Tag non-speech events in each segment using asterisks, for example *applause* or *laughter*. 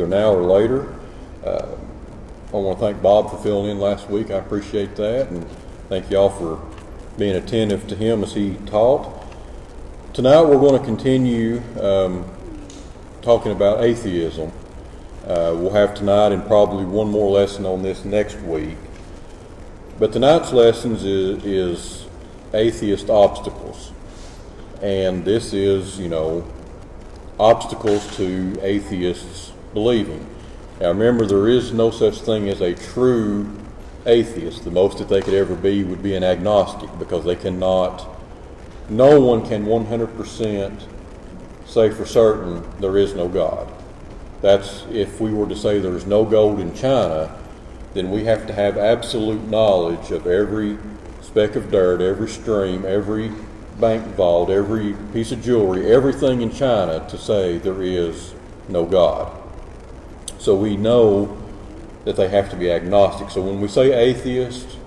either now or later. Uh, I want to thank Bob for filling in last week. I appreciate that, and thank y'all for being attentive to him as he taught. Tonight we're going to continue um, talking about atheism. Uh, we'll have tonight and probably one more lesson on this next week. But tonight's lessons is, is atheist obstacles. And this is, you know, obstacles to atheists believing. Now remember, there is no such thing as a true atheist. The most that they could ever be would be an agnostic because they cannot, no one can 100% say for certain there is no God. That's if we were to say there's no gold in China, then we have to have absolute knowledge of every speck of dirt, every stream, every bank vault, every piece of jewelry, everything in China to say there is no God. So we know that they have to be agnostic. So when we say atheist,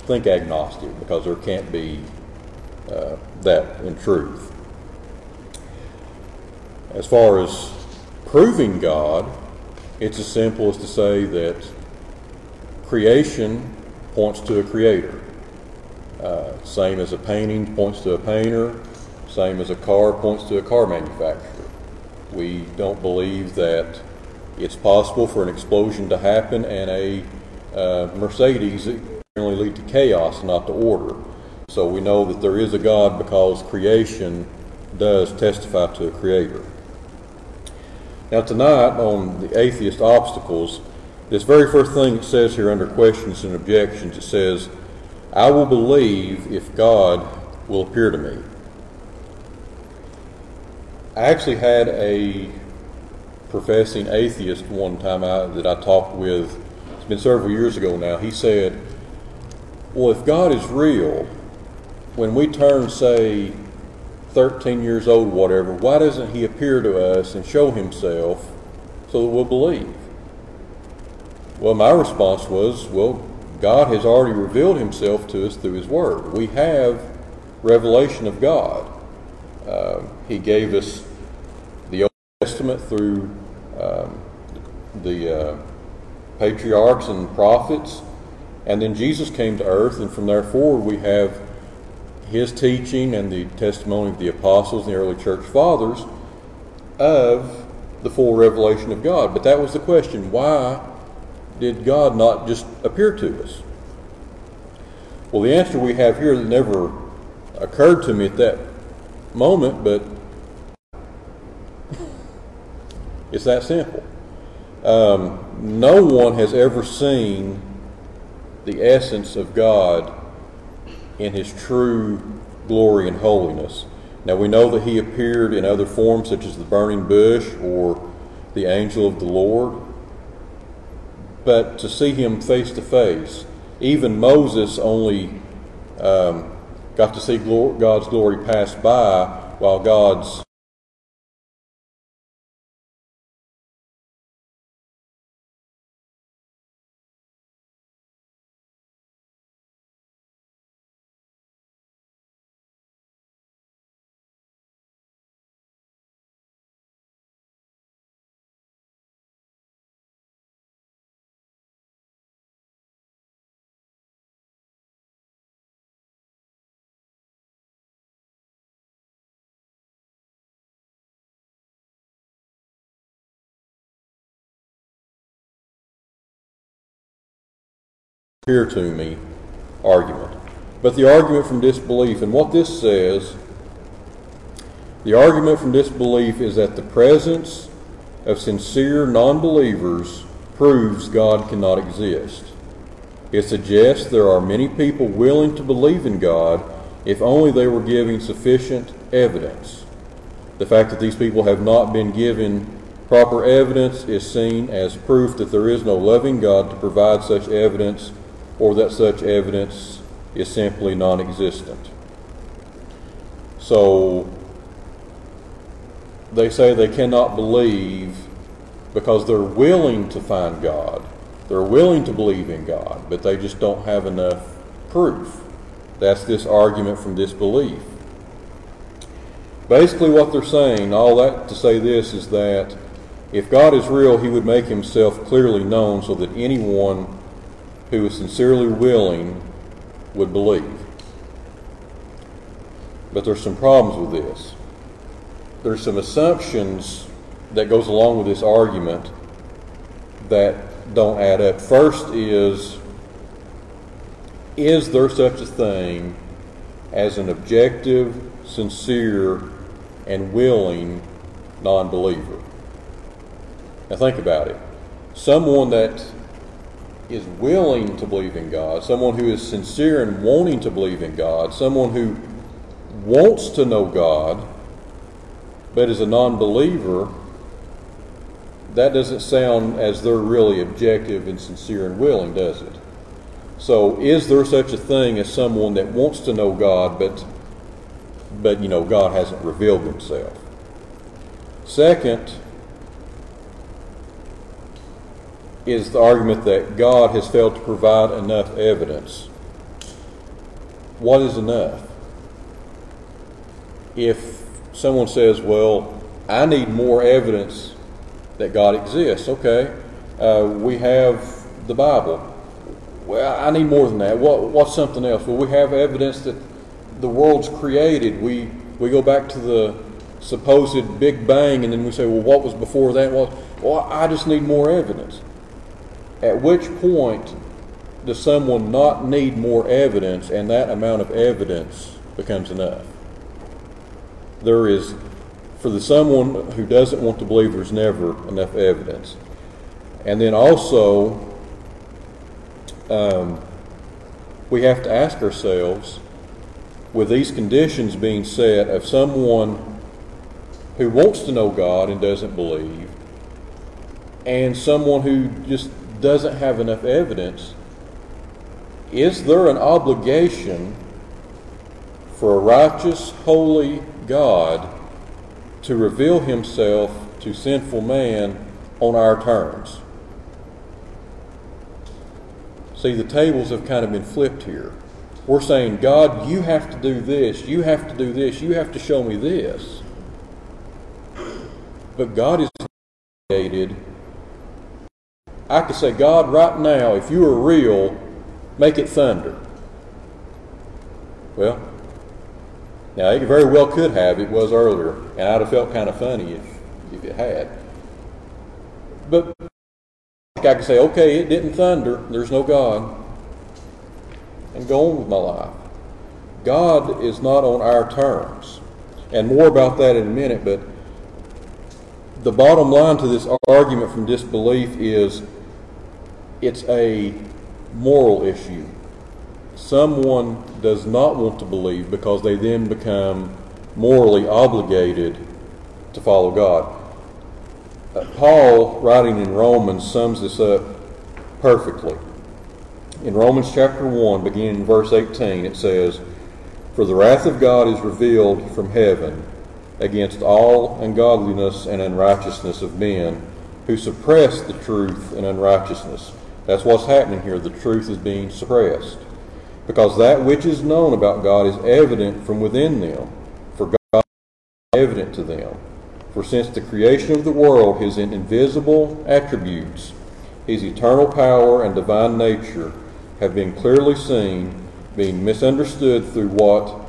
think agnostic because there can't be uh, that in truth. As far as proving God, it's as simple as to say that creation points to a creator. Uh, same as a painting points to a painter, same as a car points to a car manufacturer. We don't believe that it's possible for an explosion to happen and a uh, Mercedes generally lead to chaos, not to order. So we know that there is a God because creation does testify to a creator. Now, tonight on the atheist obstacles, this very first thing it says here under questions and objections, it says, I will believe if God will appear to me. I actually had a professing atheist one time I, that I talked with, it's been several years ago now. He said, Well, if God is real, when we turn, say, 13 years old, whatever, why doesn't He appear to us and show Himself so that we'll believe? Well, my response was, Well, God has already revealed Himself to us through His Word. We have revelation of God. Uh, he gave us the Old Testament through um, the uh, patriarchs and prophets, and then Jesus came to earth, and from there forward we have his teaching and the testimony of the apostles and the early church fathers of the full revelation of God. But that was the question why did God not just appear to us? Well, the answer we have here never occurred to me at that moment, but it's that simple. Um, no one has ever seen the essence of God in his true glory and holiness. Now we know that he appeared in other forms, such as the burning bush or the angel of the Lord. But to see him face to face, even Moses only um, got to see God's glory pass by while God's appear to me argument. But the argument from disbelief, and what this says, the argument from disbelief is that the presence of sincere non believers proves God cannot exist. It suggests there are many people willing to believe in God if only they were giving sufficient evidence. The fact that these people have not been given proper evidence is seen as proof that there is no loving God to provide such evidence or that such evidence is simply non existent. So they say they cannot believe because they're willing to find God. They're willing to believe in God, but they just don't have enough proof. That's this argument from disbelief. Basically, what they're saying, all that to say this, is that If God is real, he would make himself clearly known so that anyone who is sincerely willing would believe. But there's some problems with this. There's some assumptions that goes along with this argument that don't add up. First is is there such a thing as an objective, sincere, and willing non believer? Now, think about it. Someone that is willing to believe in God, someone who is sincere and wanting to believe in God, someone who wants to know God, but is a non believer, that doesn't sound as they're really objective and sincere and willing, does it? So, is there such a thing as someone that wants to know God, but, but you know, God hasn't revealed Himself? Second, is the argument that God has failed to provide enough evidence. What is enough? If someone says, well, I need more evidence that God exists, okay, uh, we have the Bible. Well, I need more than that. What, what's something else? Well, we have evidence that the world's created. We, we go back to the supposed Big Bang and then we say, well, what was before that? Well, well I just need more evidence. At which point does someone not need more evidence and that amount of evidence becomes enough? There is, for the someone who doesn't want to believe, there's never enough evidence. And then also, um, we have to ask ourselves, with these conditions being set, of someone who wants to know God and doesn't believe, and someone who just doesn't have enough evidence, is there an obligation for a righteous, holy God to reveal himself to sinful man on our terms? See, the tables have kind of been flipped here. We're saying, God, you have to do this, you have to do this, you have to show me this. But God is obligated I could say, God, right now, if you are real, make it thunder. Well, now it very well could have. It was earlier, and I'd have felt kind of funny if, if it had. But I could say, okay, it didn't thunder. There's no God. And go on with my life. God is not on our terms. And more about that in a minute, but the bottom line to this argument from disbelief is it's a moral issue. Someone does not want to believe because they then become morally obligated to follow God. Uh, Paul, writing in Romans, sums this up perfectly. In Romans chapter 1, beginning in verse 18, it says, For the wrath of God is revealed from heaven against all ungodliness and unrighteousness of men who suppress the truth in unrighteousness. That's what's happening here. The truth is being suppressed. Because that which is known about God is evident from within them, for God is evident to them. For since the creation of the world, his invisible attributes, his eternal power and divine nature, have been clearly seen, being misunderstood through what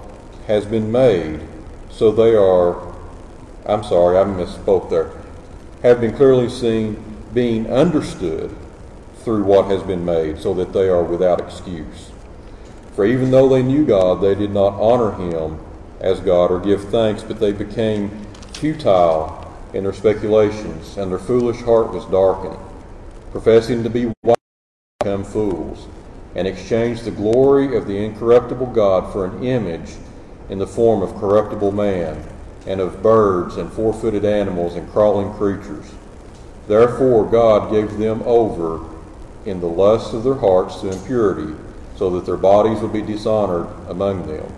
has been made, so they are, I'm sorry, I misspoke there, have been clearly seen, being understood through what has been made, so that they are without excuse. For even though they knew God, they did not honor him as God or give thanks, but they became futile in their speculations, and their foolish heart was darkened. Professing to be wise, become fools, and exchanged the glory of the incorruptible God for an image in the form of corruptible man, and of birds and four footed animals and crawling creatures. Therefore God gave them over in the lusts of their hearts to impurity, so that their bodies would be dishonored among them.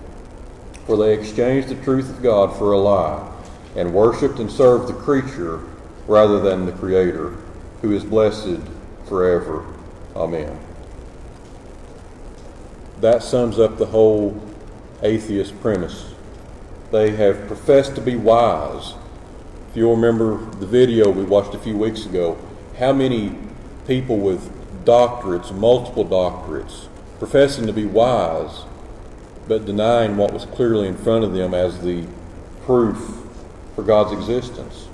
For they exchanged the truth of God for a lie, and worshipped and served the creature rather than the Creator, who is blessed forever. Amen. That sums up the whole atheist premise. They have professed to be wise. If you'll remember the video we watched a few weeks ago, how many people with doctorates, multiple doctorates, professing to be wise, but denying what was clearly in front of them as the proof for God's existence.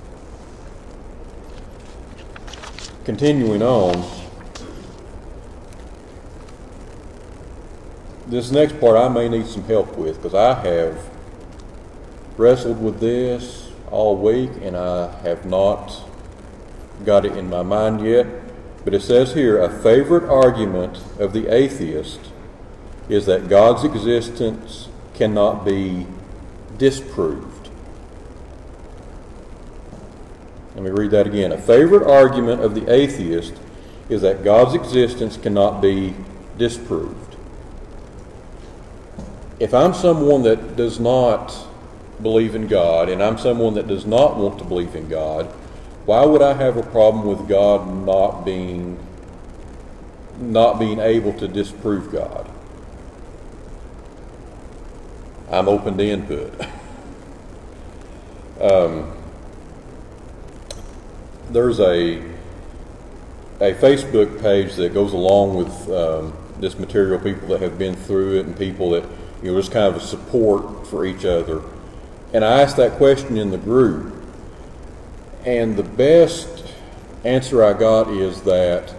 Continuing on, this next part I may need some help with because I have wrestled with this all week and I have not got it in my mind yet. But it says here a favorite argument of the atheist is that God's existence cannot be disproved. Let me read that again. A favorite argument of the atheist is that God's existence cannot be disproved. If I'm someone that does not believe in God and I'm someone that does not want to believe in God, why would I have a problem with God not being not being able to disprove God? I'm open to input. *laughs* um, there's a a Facebook page that goes along with um, this material. People that have been through it and people that you know, just kind of a support for each other. And I asked that question in the group, and the best answer I got is that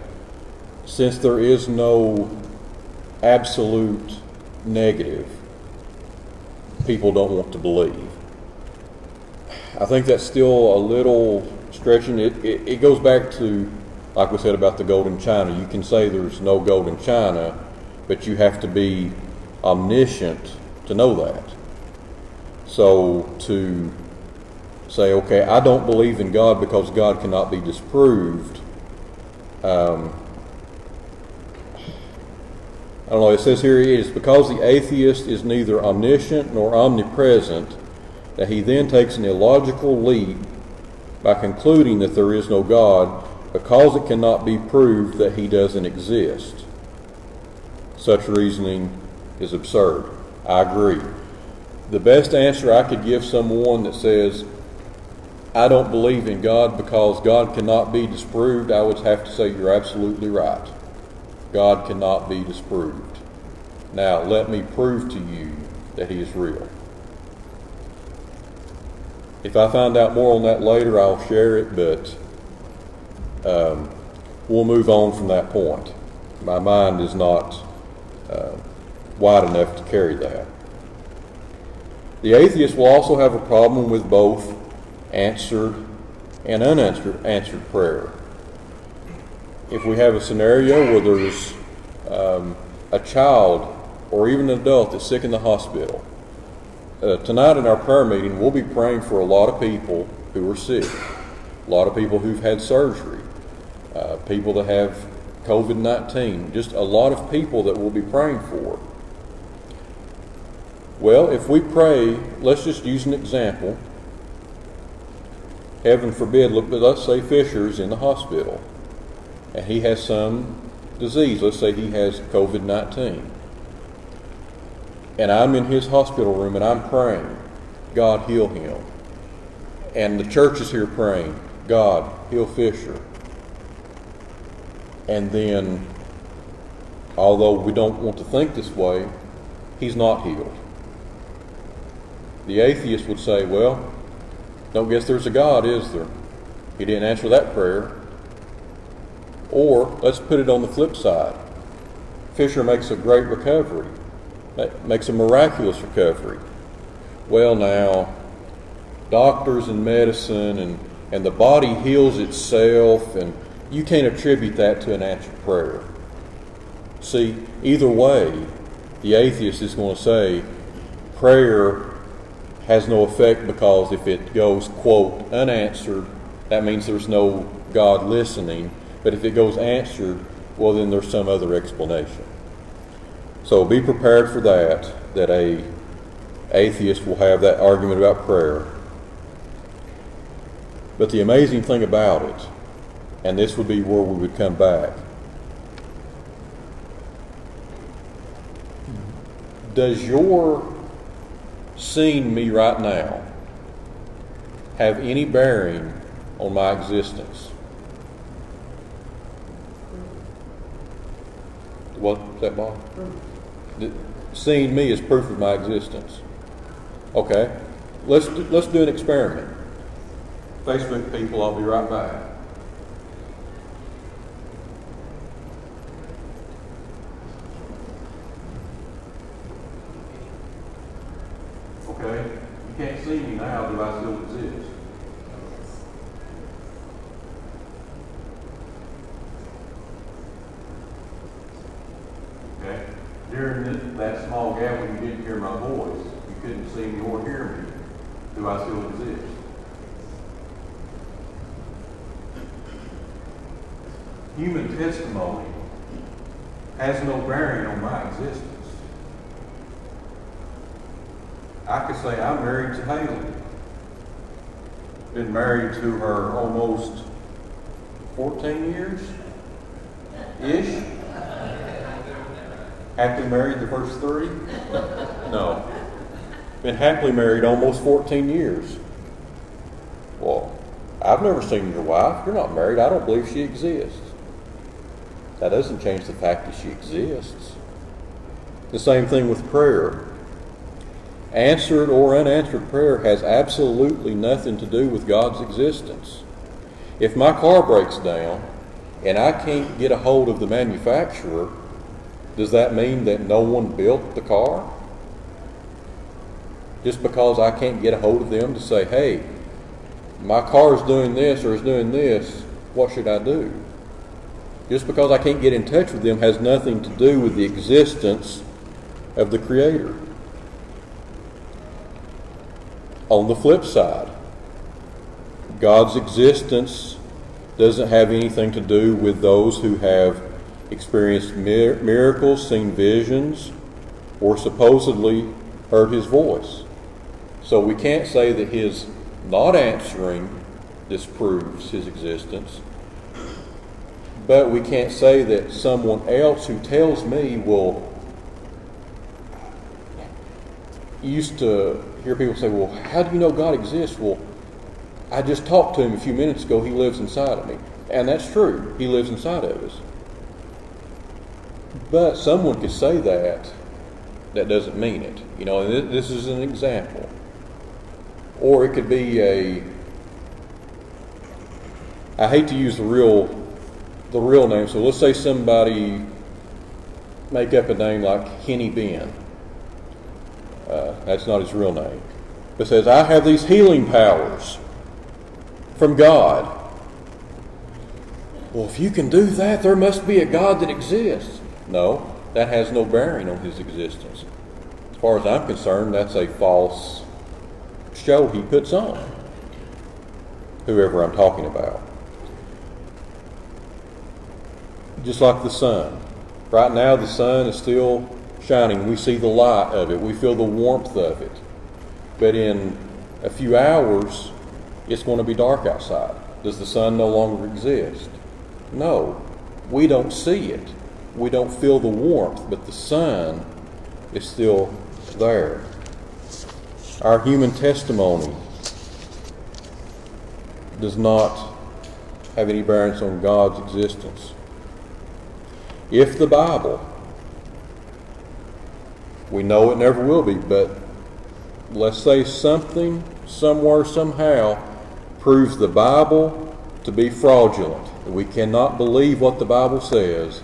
since there is no absolute negative, people don't want to believe. I think that's still a little stretching. It, it, it goes back to, like we said about the golden china. You can say there's no golden china, but you have to be omniscient to know that. So to say, okay, I don't believe in God because God cannot be disproved. Um, I don't know, it says here it is because the atheist is neither omniscient nor omnipresent that he then takes an illogical leap by concluding that there is no God because it cannot be proved that he doesn't exist. Such reasoning is absurd. I agree. The best answer I could give someone that says, I don't believe in God because God cannot be disproved, I would have to say you're absolutely right. God cannot be disproved. Now, let me prove to you that He is real. If I find out more on that later, I'll share it, but um, we'll move on from that point. My mind is not uh, wide enough to carry that. The atheist will also have a problem with both answered and unanswered answered prayer. If we have a scenario where there's um, a child or even an adult that's sick in the hospital, uh, tonight in our prayer meeting, we'll be praying for a lot of people who are sick, a lot of people who've had surgery, uh, people that have COVID 19, just a lot of people that we'll be praying for. Well, if we pray, let's just use an example. Heaven forbid, look, let's say Fisher's in the hospital and he has some disease. Let's say he has COVID 19. And I'm in his hospital room and I'm praying, God, heal him. And the church is here praying, God, heal Fisher. And then, although we don't want to think this way, he's not healed. The atheist would say, well, don't guess there's a God, is there? He didn't answer that prayer. Or let's put it on the flip side. Fisher makes a great recovery, makes a miraculous recovery. Well, now, doctors and medicine and, and the body heals itself, and you can't attribute that to an answered prayer. See, either way, the atheist is going to say prayer has no effect because if it goes, quote, unanswered, that means there's no God listening. But if it goes answered, well, then there's some other explanation. So be prepared for that, that a atheist will have that argument about prayer. But the amazing thing about it, and this would be where we would come back, does your seeing me right now, have any bearing on my existence? What's that, Bob? Seeing me is proof of my existence. Okay, let's do, let's do an experiment. Facebook people, I'll be right back. Okay, you can't see me now, do I still exist? Okay, during th- that small gap when you didn't hear my voice, you couldn't see me or hear me, do I still exist? Human testimony has no bearing on my existence. I could Haley. Been married to her almost 14 years ish. Happily married the first three? No. Been happily married almost 14 years. Well, I've never seen your wife. You're not married. I don't believe she exists. That doesn't change the fact that she exists. The same thing with prayer. Answered or unanswered prayer has absolutely nothing to do with God's existence. If my car breaks down and I can't get a hold of the manufacturer, does that mean that no one built the car? Just because I can't get a hold of them to say, hey, my car is doing this or is doing this, what should I do? Just because I can't get in touch with them has nothing to do with the existence of the Creator. On the flip side, God's existence doesn't have anything to do with those who have experienced mir- miracles, seen visions, or supposedly heard his voice. So we can't say that his not answering disproves his existence. But we can't say that someone else who tells me will. Used to hear people say, Well, how do you know God exists? Well, I just talked to him a few minutes ago. He lives inside of me. And that's true. He lives inside of us. But someone could say that, that doesn't mean it. You know, and thi- this is an example. Or it could be a. I hate to use the real, the real name. So let's say somebody make up a name like Henny Ben. Uh, that's not his real name. But says, I have these healing powers from God. Well, if you can do that, there must be a God that exists. No, that has no bearing on his existence. As far as I'm concerned, that's a false show he puts on. Whoever I'm talking about. Just like the sun. Right now, the sun is still shining. We see the light of it, we feel the warmth of it. But in a few hours, it's going to be dark outside. Does the sun no longer exist? No. We don't see it. We don't feel the warmth, but the sun is still there. Our human testimony does not have any bearings on God's existence. If the Bible, we know it never will be, but let's say something, somewhere, somehow, proves the Bible to be fraudulent, we cannot believe what the Bible says,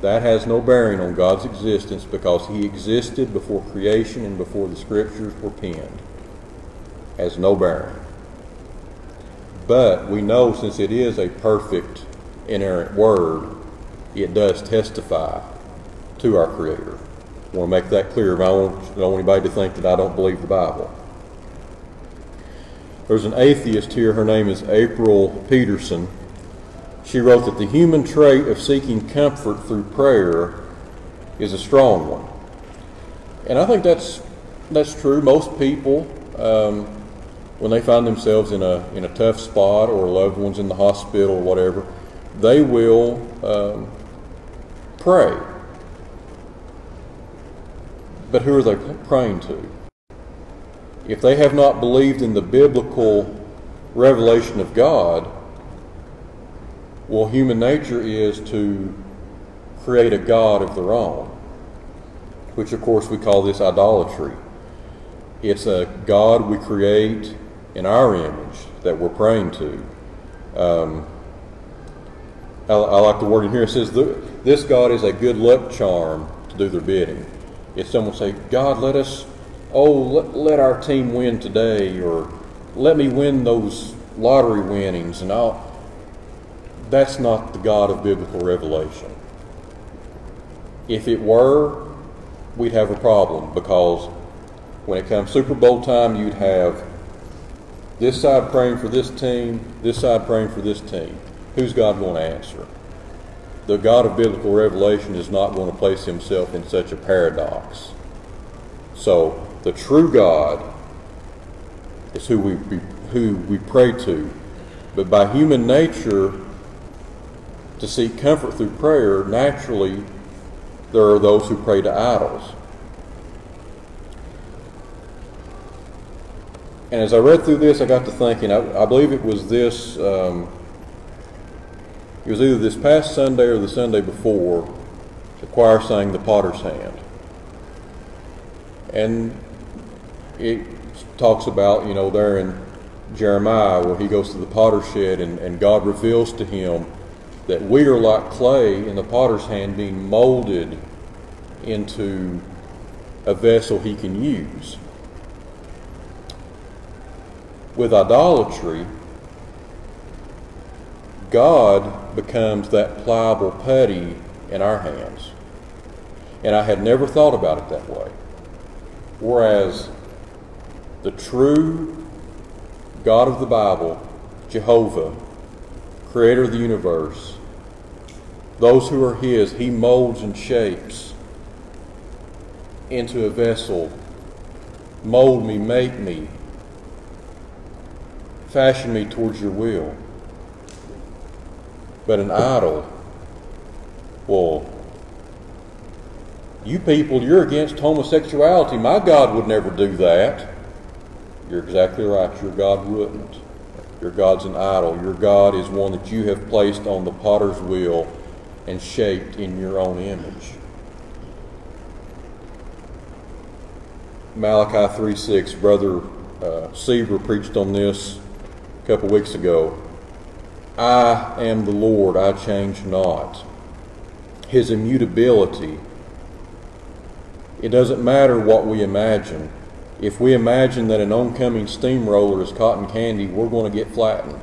that has no bearing on God's existence because He existed before creation and before the Scriptures were penned. Has no bearing. But we know since it is a perfect, inerrant Word, it does testify to our Creator. I want to make that clear. I don't want, anybody to think that I don't believe the Bible. There's an atheist here. Her name is April Peterson. She wrote that the human trait of seeking comfort through prayer is a strong one. And I think that's, that's true. Most people, um, when they find themselves in a, in a tough spot or loved ones in the hospital or whatever, they will um, pray. But who are they praying to? If they have not believed in the biblical revelation of God, well, human nature is to create a God of their own, which of course we call this idolatry. It's a God we create in our image that we're praying to. Um, I, I, like the word in here. It says, This God is a good luck charm to do their bidding. If someone say, God, let us, oh, let, let our team win today, or let me win those lottery winnings, and I'll, that's not the God of biblical revelation. If it were, we'd have a problem because when it comes Super Bowl time, you'd have this side praying for this team, this side praying for this team. Who's God going to answer? The God of biblical revelation is not going to place himself in such a paradox. So, the true God is who we, who we pray to. But by human nature, to seek comfort through prayer, naturally, there are those who pray to idols. And as I read through this, I got to thinking, I, I believe it was this, um, it was either this past Sunday or the Sunday before, the choir sang The Potter's Hand. And it talks about, you know, there in Jeremiah where he goes to the potter's shed and, and God reveals to him that we are like clay in the potter's hand being molded into a vessel he can use. With idolatry, God becomes that pliable putty in our hands. And I had never thought about it that way. Whereas the true God of the Bible, Jehovah, creator of the universe, those who are His, He molds and shapes into a vessel. Mold me, make me, fashion me towards your will. But an idol, well, you people, you're against homosexuality. My God would never do that. You're exactly right. Your God wouldn't. Your God's an idol. Your God is one that you have placed on the potter's wheel and shaped in your own image. Malachi 3 6, Brother uh, Seaver preached on this a couple weeks ago. I am the Lord, I change not. His immutability. It doesn't matter what we imagine if we imagine that an oncoming steamroller is cotton candy, we're going to get flattened.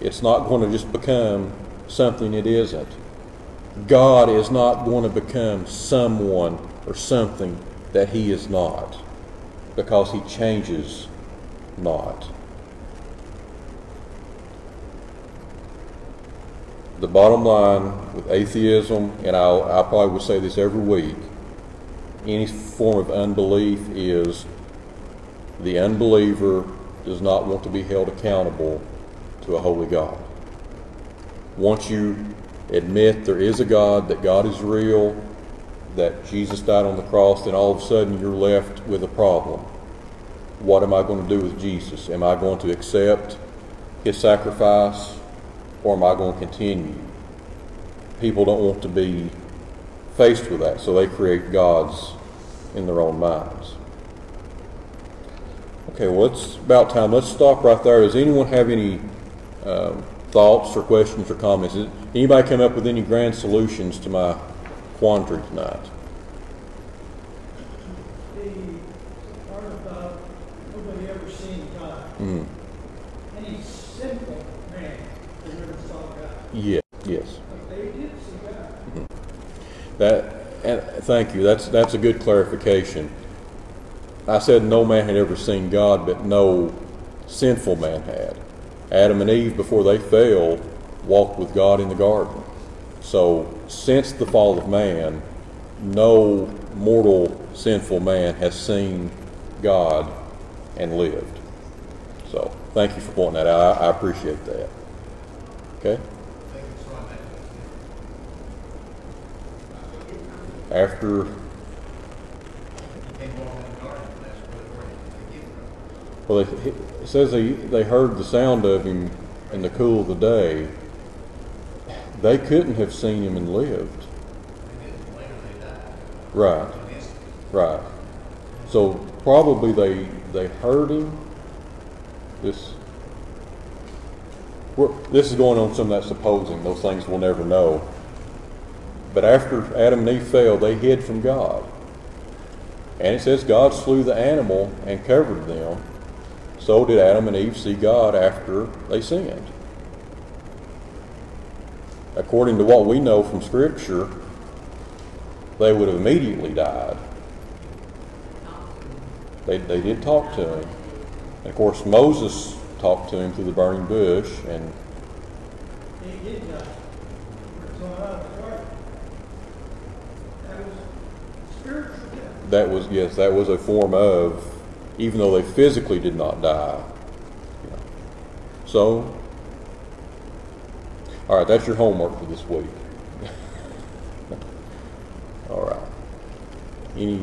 It's not going to just become something it isn't. God is not going to become someone or something that He is not because He changes not. The bottom line with atheism, and I probably would say this every week, any form of unbelief is the unbeliever does not want to be held accountable to a holy God. Once you admit there is a God, that God is real, that Jesus died on the cross, then all of a sudden you're left with a problem. What am I going to do with Jesus? Am I going to accept his sacrifice or am I going to continue? People don't want to be faced with that, so they create gods in their own minds. Okay, well, it's about time. Let's stop right there. Does anyone have any um, thoughts or questions or comments? Did anybody come up with any grand solutions to my quandary tonight? The part about nobody ever seen God. Mm. Any simple man has never saw God. Yeah, yes. That and thank you. That's that's a good clarification. I said no man had ever seen God, but no sinful man had. Adam and Eve, before they fell, walked with God in the garden. So since the fall of man, no mortal sinful man has seen God and lived. So thank you for pointing that out. I, I appreciate that. Okay. After Well, it, says they, they heard the sound of him in the cool of the day. They couldn't have seen him and lived. Right, right. So probably they, they heard him. This, this is going on some of that supposing, those things we'll never know. But after Adam and Eve fell, they hid from God. And it says God slew the animal and covered them. So did Adam and Eve see God after they sinned. According to what we know from Scripture, they would have immediately died. They, they did talk to him. And of course, Moses talked to him through the burning bush, and He did die. We're thrown out of the garden. That was spiritual death. That was, yes, that was a form of, even though they physically did not die. know. So, all right, that's your homework for this week. *laughs* all right. Any, I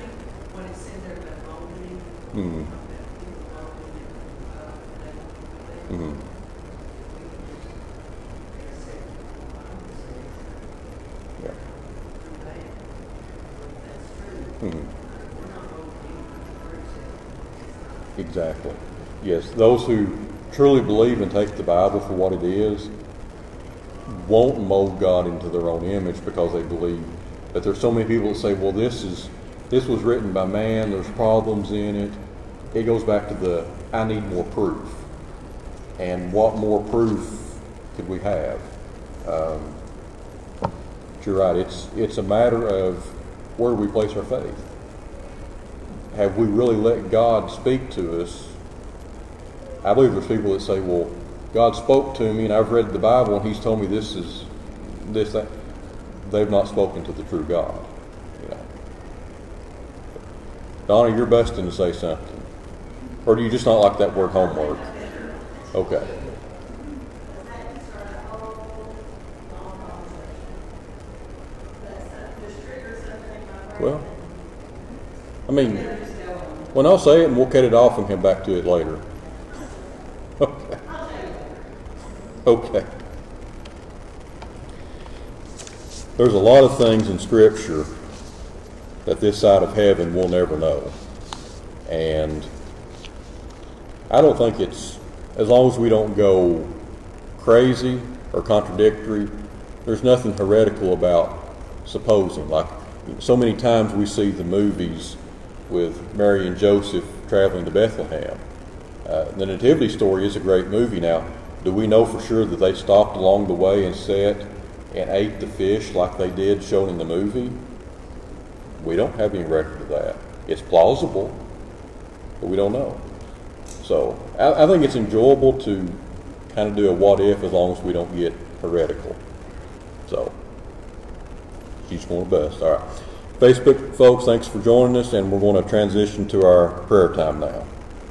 think what it said there about voting. Hmm. about people voting, uh, they- they- mm, they said, well, I would say, yeah, too bad. But that's true. mm, We're not voting for it. exactly. Yes, those who truly believe and take the Bible for what it is won't mold God into their own image because they believe. But there's so many people that say, well, this is this was written by man, there's problems in it. It goes back to the I need more proof. And what more proof could we have? Um, you're right, it's it's a matter of where we place our faith? Have we really let God speak to us I believe there's people that say, well, God spoke to me and I've read the Bible and He's told me this is this, that. They've not spoken to the true God. You know. Donna, you're busting to say something. Or do you just not like that word homework? Okay. Well, I mean, when I'll say it and we'll cut it off and come back to it later. Okay. Okay. There's a lot of things in Scripture that this side of heaven we'll never know. And I don't think it's, as long as we don't go crazy or contradictory, there's nothing heretical about supposing. Like so many times we see the movies with Mary and Joseph traveling to Bethlehem. Uh, the Nativity story is a great movie. Now, do we know for sure that they stopped along the way and sat and ate the fish like they did shown in the movie? We don't have any record of that. It's plausible, but we don't know. So I, I think it's enjoyable to kind of do a what if as long as we don't get heretical. So each one best. All right. Facebook folks, thanks for joining us, and we're going to transition to our prayer time now.